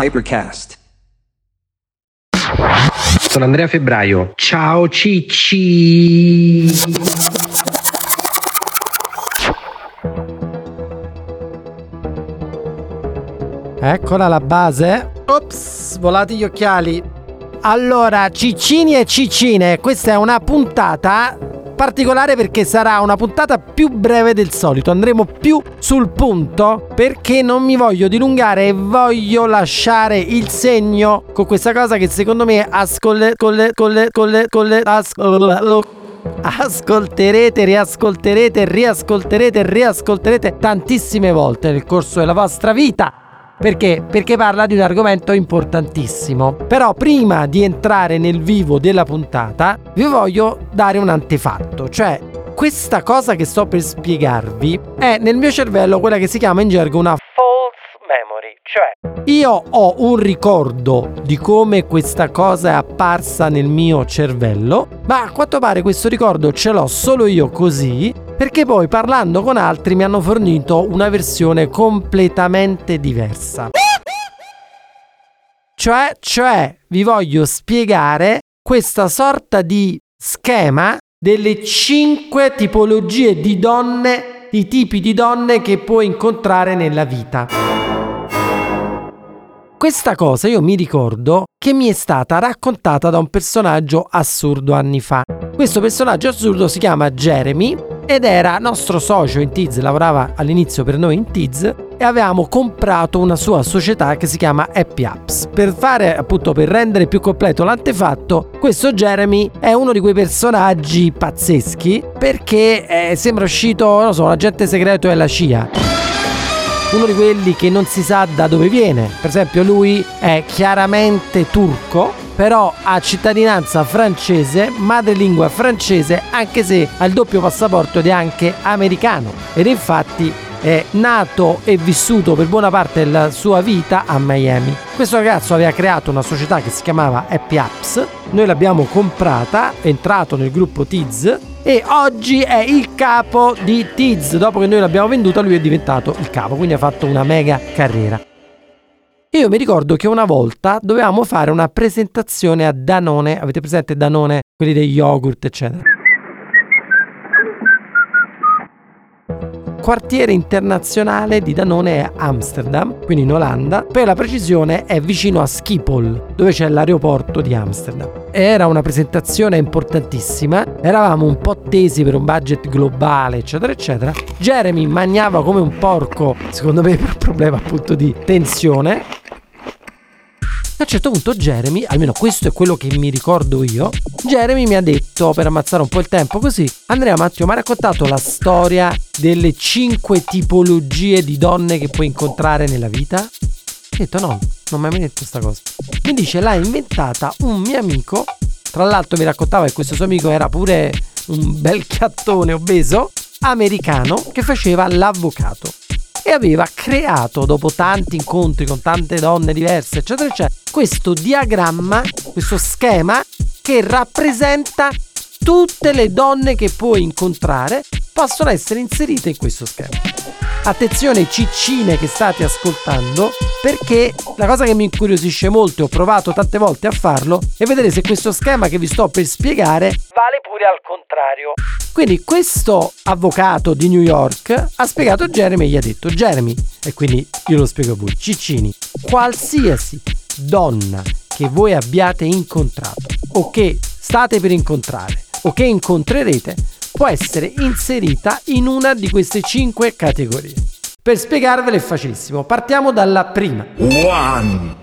Hypercast. Sono Andrea Febbraio. Ciao Cicci. Eccola la base. Ops, volati gli occhiali. Allora, ciccini e ciccine, questa è una puntata particolare perché sarà una puntata più breve del solito. Andremo più sul punto perché non mi voglio dilungare e voglio lasciare il segno con questa cosa che secondo me ascolle, colle, colle, colle, colle, ascol, ascolterete, riascolterete, riascolterete, riascolterete tantissime volte nel corso della vostra vita. Perché? Perché parla di un argomento importantissimo. Però prima di entrare nel vivo della puntata, vi voglio dare un antefatto, cioè questa cosa che sto per spiegarvi è nel mio cervello quella che si chiama in gergo una false memory, cioè io ho un ricordo di come questa cosa è apparsa nel mio cervello, ma a quanto pare questo ricordo ce l'ho solo io così perché poi parlando con altri mi hanno fornito una versione completamente diversa. Cioè, cioè, vi voglio spiegare questa sorta di schema delle cinque tipologie di donne, di tipi di donne che puoi incontrare nella vita. Questa cosa io mi ricordo che mi è stata raccontata da un personaggio assurdo anni fa. Questo personaggio assurdo si chiama Jeremy ed era nostro socio in Tiz, lavorava all'inizio per noi in Tiz e avevamo comprato una sua società che si chiama Happy Apps. Per fare appunto per rendere più completo l'antefatto, questo Jeremy è uno di quei personaggi pazzeschi perché eh, sembra uscito, non so, un agente segreto della CIA uno di quelli che non si sa da dove viene. Per esempio, lui è chiaramente turco, però ha cittadinanza francese, madrelingua francese, anche se ha il doppio passaporto ed è anche americano. Ed infatti è nato e vissuto per buona parte della sua vita a Miami. Questo ragazzo aveva creato una società che si chiamava Happy Apps, noi l'abbiamo comprata, è entrato nel gruppo Tiz e oggi è il capo di Tiz. Dopo che noi l'abbiamo venduta lui è diventato il capo, quindi ha fatto una mega carriera. Io mi ricordo che una volta dovevamo fare una presentazione a Danone, avete presente Danone, quelli degli yogurt, eccetera. Quartiere internazionale di Danone è Amsterdam, quindi in Olanda. Per la precisione è vicino a Schiphol, dove c'è l'aeroporto di Amsterdam. Era una presentazione importantissima, eravamo un po' tesi per un budget globale, eccetera, eccetera. Jeremy mangiava come un porco, secondo me per un problema appunto di tensione, a un certo punto Jeremy, almeno questo è quello che mi ricordo io, Jeremy mi ha detto, per ammazzare un po' il tempo così, Andrea Matteo mi ha raccontato la storia delle cinque tipologie di donne che puoi incontrare nella vita? Ho detto no, non mi ha mai detto questa cosa. Mi dice l'ha inventata un mio amico, tra l'altro mi raccontava che questo suo amico era pure un bel chiattone obeso, americano, che faceva l'avvocato e aveva creato, dopo tanti incontri con tante donne diverse, eccetera, eccetera, questo diagramma, questo schema che rappresenta tutte le donne che puoi incontrare possono essere inserite in questo schema. Attenzione ciccine che state ascoltando perché la cosa che mi incuriosisce molto e ho provato tante volte a farlo è vedere se questo schema che vi sto per spiegare vale pure al contrario. Quindi questo avvocato di New York ha spiegato a Jeremy e gli ha detto Jeremy, e quindi io lo spiego a voi, ciccini, qualsiasi donna che voi abbiate incontrato o che state per incontrare o che incontrerete può essere inserita in una di queste cinque categorie. Per spiegarvela è facilissimo, partiamo dalla prima. One.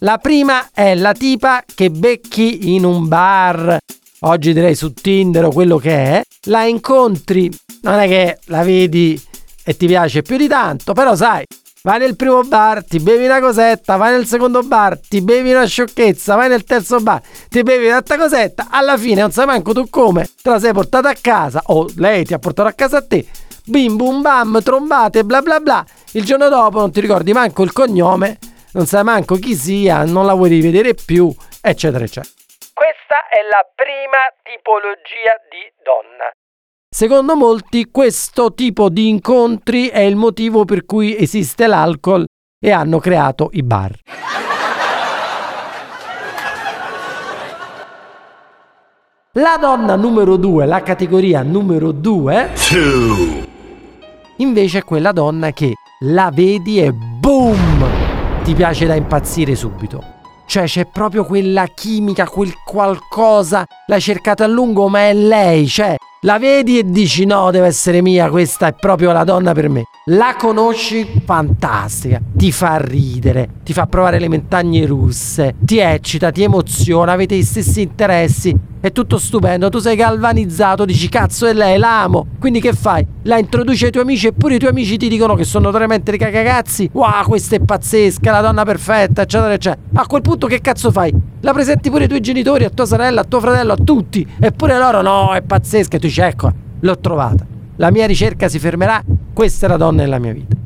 La prima è la tipa che becchi in un bar, oggi direi su Tinder o quello che è, la incontri, non è che la vedi e ti piace più di tanto, però sai, vai nel primo bar, ti bevi una cosetta, vai nel secondo bar, ti bevi una sciocchezza, vai nel terzo bar, ti bevi un'altra cosetta, alla fine non sai manco tu come, te la sei portata a casa. O lei ti ha portato a casa a te, bim bum bam, trombate, bla bla bla, il giorno dopo non ti ricordi manco il cognome, non sai manco chi sia, non la vuoi rivedere più, eccetera, eccetera. Questa è la prima tipologia di donna. Secondo molti questo tipo di incontri è il motivo per cui esiste l'alcol e hanno creato i bar. La donna numero 2, la categoria numero 2, invece è quella donna che la vedi e boom! Ti piace da impazzire subito. Cioè c'è proprio quella chimica, quel qualcosa, l'hai cercata a lungo ma è lei, cioè la vedi e dici no, deve essere mia, questa è proprio la donna per me. La conosci? Fantastica, ti fa ridere, ti fa provare le montagne russe, ti eccita, ti emoziona, avete gli stessi interessi, è tutto stupendo, tu sei galvanizzato, dici cazzo è lei, l'amo. Quindi che fai? La introduci ai tuoi amici eppure i tuoi amici ti dicono che sono notoriamente dei cagagazzi. Wow, questa è pazzesca, la donna perfetta, eccetera, eccetera. A quel punto che cazzo fai? La presenti pure ai tuoi genitori, a tua sorella, a tuo fratello, a tutti. Eppure loro no, è pazzesca. E tu dici ecco, l'ho trovata. La mia ricerca si fermerà, questa è la donna nella mia vita.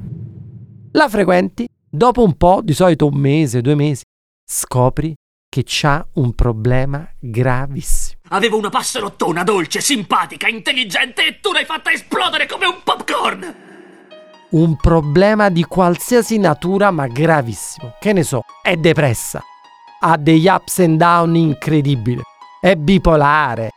La frequenti, dopo un po', di solito un mese, due mesi, scopri che c'ha un problema gravissimo. Avevo una passerottona dolce, simpatica, intelligente e tu l'hai fatta esplodere come un popcorn! Un problema di qualsiasi natura ma gravissimo. Che ne so, è depressa, ha degli ups and down incredibili, è bipolare,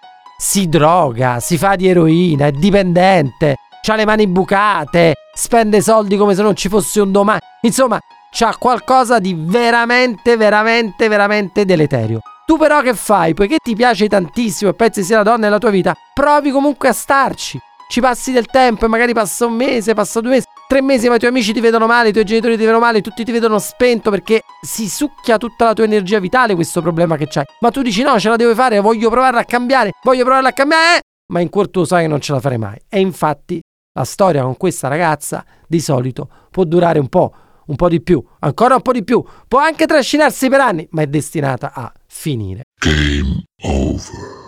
si droga, si fa di eroina, è dipendente, ha le mani bucate, spende soldi come se non ci fosse un domani. Insomma, c'ha qualcosa di veramente, veramente, veramente deleterio. Tu però che fai? Poiché ti piace tantissimo e pensi sia la donna nella tua vita, provi comunque a starci. Ci passi del tempo e magari passa un mese, passa due mesi, tre mesi, ma i tuoi amici ti vedono male, i tuoi genitori ti vedono male, tutti ti vedono spento perché si succhia tutta la tua energia vitale questo problema che c'hai. Ma tu dici no, ce la devo fare, voglio provare a cambiare, voglio provare a cambiare, eh? ma in cuore tu sai che non ce la farei mai. E infatti la storia con questa ragazza di solito può durare un po', un po' di più, ancora un po' di più, può anche trascinarsi per anni, ma è destinata a finire. Game over.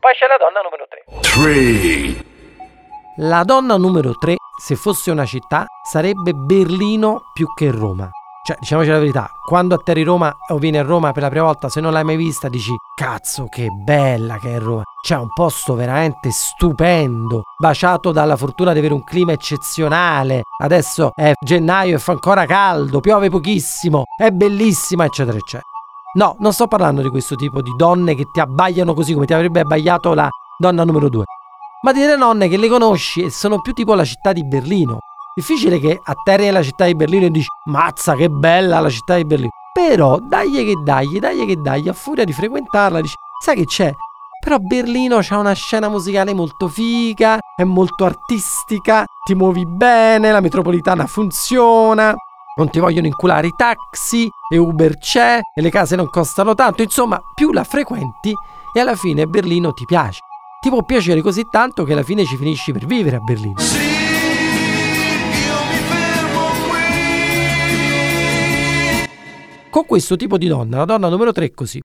Poi c'è la donna numero 3. Three. La donna numero 3, se fosse una città, sarebbe Berlino più che Roma. Cioè, diciamoci la verità, quando atterri Roma o vieni a Roma per la prima volta, se non l'hai mai vista, dici cazzo che bella che è Roma. C'è un posto veramente stupendo, baciato dalla fortuna di avere un clima eccezionale. Adesso è gennaio e fa ancora caldo, piove pochissimo, è bellissima, eccetera, eccetera. No, non sto parlando di questo tipo di donne che ti abbaiano così come ti avrebbe abbaiato la donna numero 2, ma di delle donne che le conosci e sono più tipo la città di Berlino. Difficile che atterri nella città di Berlino e dici mazza che bella la città di Berlino. Però dagli che dagli, dagli che dagli, a furia di frequentarla dici sai che c'è? Però Berlino c'ha una scena musicale molto figa, è molto artistica, ti muovi bene, la metropolitana funziona, non ti vogliono inculare i taxi, e Uber c'è, e le case non costano tanto, insomma, più la frequenti e alla fine Berlino ti piace. Ti può piacere così tanto che alla fine ci finisci per vivere a Berlino. Con questo tipo di donna, la donna numero 3 è così.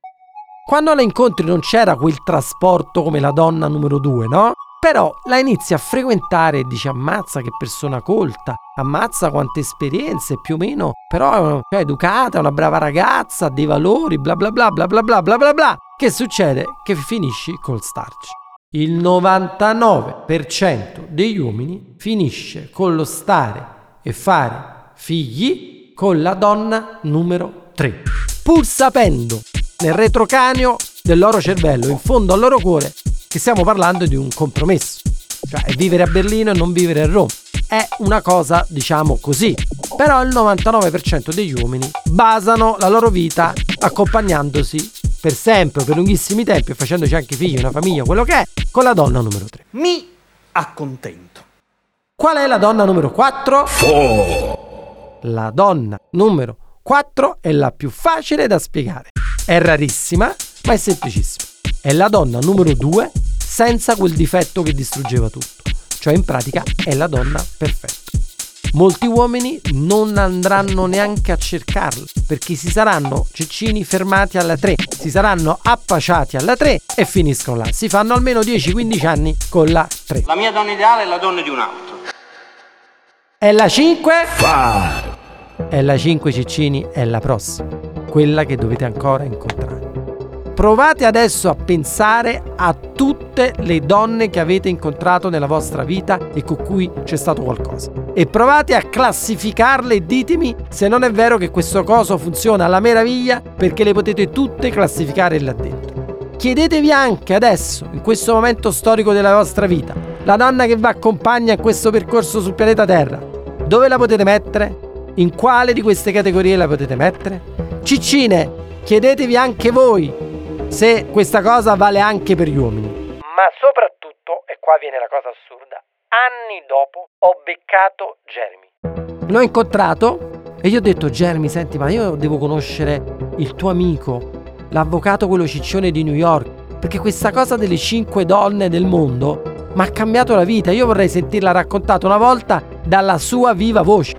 Quando la incontri non c'era quel trasporto come la donna numero 2, no? Però la inizi a frequentare e dici ammazza che persona colta, ammazza quante esperienze, più o meno, però è educata, è una brava ragazza, ha dei valori, bla bla bla bla bla bla bla bla bla. Che succede? Che finisci col starci. Il 99% degli uomini finisce con lo stare e fare figli con la donna numero 3. Pur sapendo nel retrocaneo del loro cervello, in fondo al loro cuore, che stiamo parlando di un compromesso. Cioè vivere a Berlino e non vivere a Roma. È una cosa, diciamo così. Però il 99% degli uomini basano la loro vita accompagnandosi per sempre, per lunghissimi tempi, e facendoci anche figli, una famiglia, quello che è, con la donna numero 3. Mi accontento. Qual è la donna numero 4? Four. La donna numero 4 è la più facile da spiegare. È rarissima, ma è semplicissima. È la donna numero 2 senza quel difetto che distruggeva tutto. Cioè in pratica è la donna perfetta. Molti uomini non andranno neanche a cercarla perché si saranno ceccini fermati alla 3, si saranno appasciati alla 3 e finiscono là. Si fanno almeno 10-15 anni con la 3. La mia donna ideale è la donna di un'auto. È la 5? Five. È la 5 Ciccini, è la prossima, quella che dovete ancora incontrare. Provate adesso a pensare a tutte le donne che avete incontrato nella vostra vita e con cui c'è stato qualcosa. E provate a classificarle e ditemi se non è vero che questo coso funziona alla meraviglia perché le potete tutte classificare là dentro. Chiedetevi anche adesso, in questo momento storico della vostra vita, la donna che vi accompagna in questo percorso sul pianeta Terra, dove la potete mettere? In quale di queste categorie la potete mettere? Ciccine, chiedetevi anche voi se questa cosa vale anche per gli uomini. Ma soprattutto, e qua viene la cosa assurda, anni dopo ho beccato Jeremy. L'ho incontrato e gli ho detto Jeremy, senti, ma io devo conoscere il tuo amico, l'avvocato quello ciccione di New York, perché questa cosa delle cinque donne del mondo mi ha cambiato la vita. Io vorrei sentirla raccontata una volta dalla sua viva voce.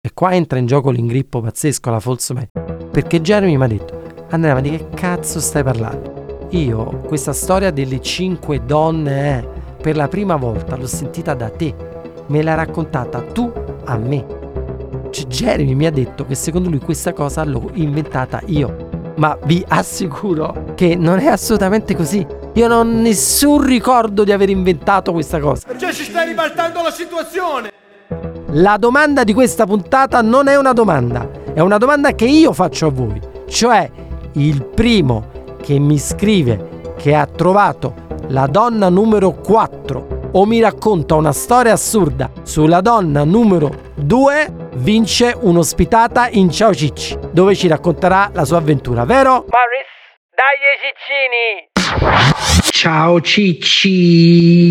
E qua entra in gioco l'ingrippo pazzesco, la false man. Perché Jeremy mi ha detto, Andrea, ma di che cazzo stai parlando? Io questa storia delle cinque donne, eh, per la prima volta l'ho sentita da te. Me l'hai raccontata tu a me. Cioè, Jeremy mi ha detto che secondo lui questa cosa l'ho inventata io. Ma vi assicuro che non è assolutamente così. Io non ho nessun ricordo di aver inventato questa cosa. Perché si sta ribaltando la situazione? La domanda di questa puntata non è una domanda, è una domanda che io faccio a voi. Cioè, il primo che mi scrive che ha trovato la donna numero 4 o mi racconta una storia assurda sulla donna numero 2 vince un'ospitata in Ciao Cicci dove ci racconterà la sua avventura, vero? Maris, dai ciccini! Ciao Cicci!